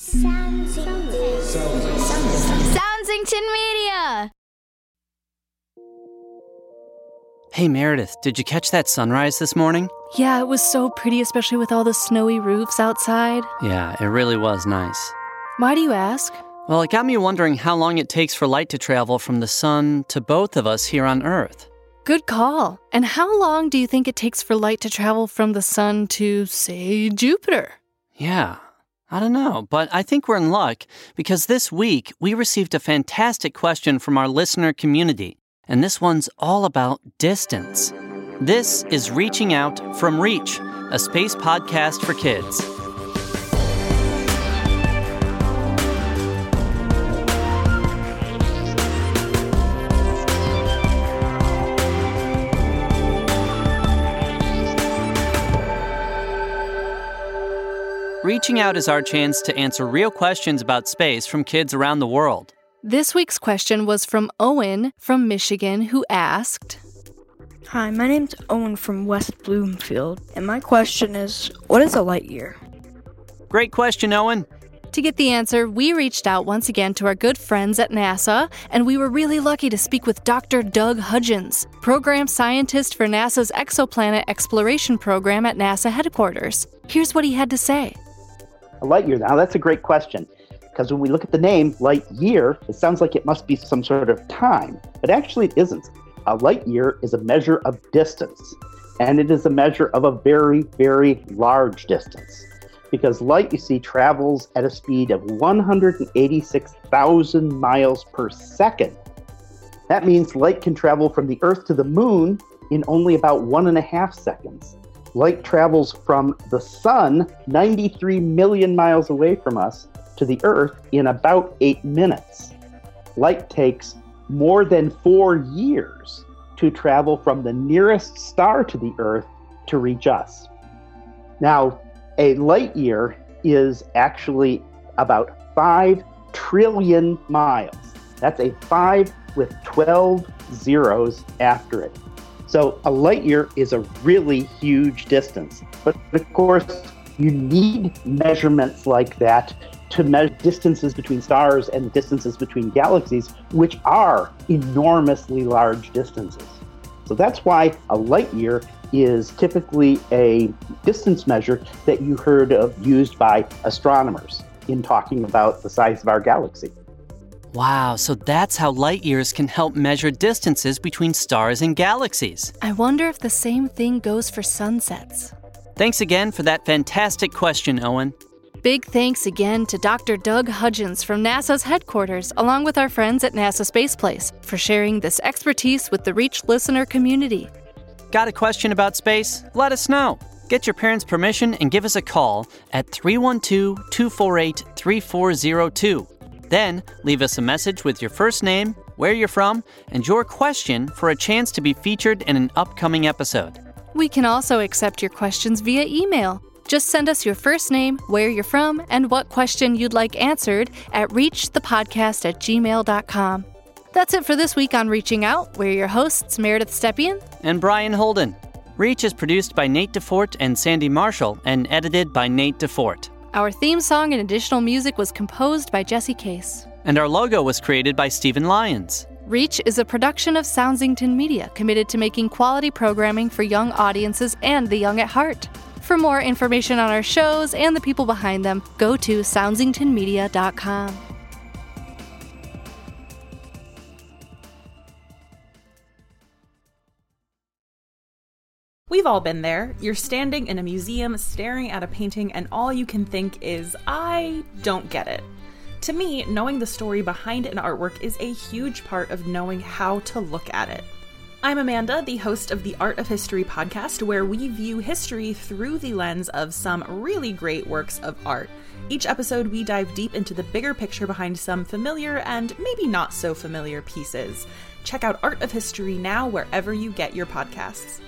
Soundsington Media. Hey Meredith, did you catch that sunrise this morning? Yeah, it was so pretty, especially with all the snowy roofs outside. Yeah, it really was nice. Why do you ask? Well, it got me wondering how long it takes for light to travel from the sun to both of us here on Earth. Good call. And how long do you think it takes for light to travel from the sun to, say, Jupiter? Yeah, I don't know, but I think we're in luck because this week we received a fantastic question from our listener community, and this one's all about distance. This is Reaching Out from Reach, a space podcast for kids. Reaching Out is our chance to answer real questions about space from kids around the world. This week's question was from Owen from Michigan, who asked Hi, my name's Owen from West Bloomfield, and my question is what is a light year? Great question, Owen. To get the answer, we reached out once again to our good friends at NASA, and we were really lucky to speak with Dr. Doug Hudgins, program scientist for NASA's exoplanet exploration program at NASA headquarters. Here's what he had to say. A light year. Now, that's a great question because when we look at the name light year, it sounds like it must be some sort of time, but actually it isn't. A light year is a measure of distance, and it is a measure of a very, very large distance because light, you see, travels at a speed of 186,000 miles per second. That means light can travel from the Earth to the moon in only about one and a half seconds. Light travels from the sun 93 million miles away from us to the Earth in about eight minutes. Light takes more than four years to travel from the nearest star to the Earth to reach us. Now, a light year is actually about 5 trillion miles. That's a 5 with 12 zeros after it. So a light year is a really huge distance. But of course, you need measurements like that to measure distances between stars and distances between galaxies, which are enormously large distances. So that's why a light year is typically a distance measure that you heard of used by astronomers in talking about the size of our galaxy. Wow, so that's how light years can help measure distances between stars and galaxies. I wonder if the same thing goes for sunsets. Thanks again for that fantastic question, Owen. Big thanks again to Dr. Doug Hudgins from NASA's headquarters, along with our friends at NASA Space Place, for sharing this expertise with the Reach listener community. Got a question about space? Let us know. Get your parents' permission and give us a call at 312 248 3402. Then leave us a message with your first name, where you're from, and your question for a chance to be featured in an upcoming episode. We can also accept your questions via email. Just send us your first name, where you're from, and what question you'd like answered at reachthepodcast at gmail.com. That's it for this week on Reaching Out. We're your hosts, Meredith Stepien and Brian Holden. Reach is produced by Nate DuFort and Sandy Marshall and edited by Nate DuFort. Our theme song and additional music was composed by Jesse Case. And our logo was created by Steven Lyons. Reach is a production of Soundsington Media, committed to making quality programming for young audiences and the young at heart. For more information on our shows and the people behind them, go to soundsingtonmedia.com. We've all been there. You're standing in a museum staring at a painting, and all you can think is, I don't get it. To me, knowing the story behind an artwork is a huge part of knowing how to look at it. I'm Amanda, the host of the Art of History podcast, where we view history through the lens of some really great works of art. Each episode, we dive deep into the bigger picture behind some familiar and maybe not so familiar pieces. Check out Art of History now wherever you get your podcasts.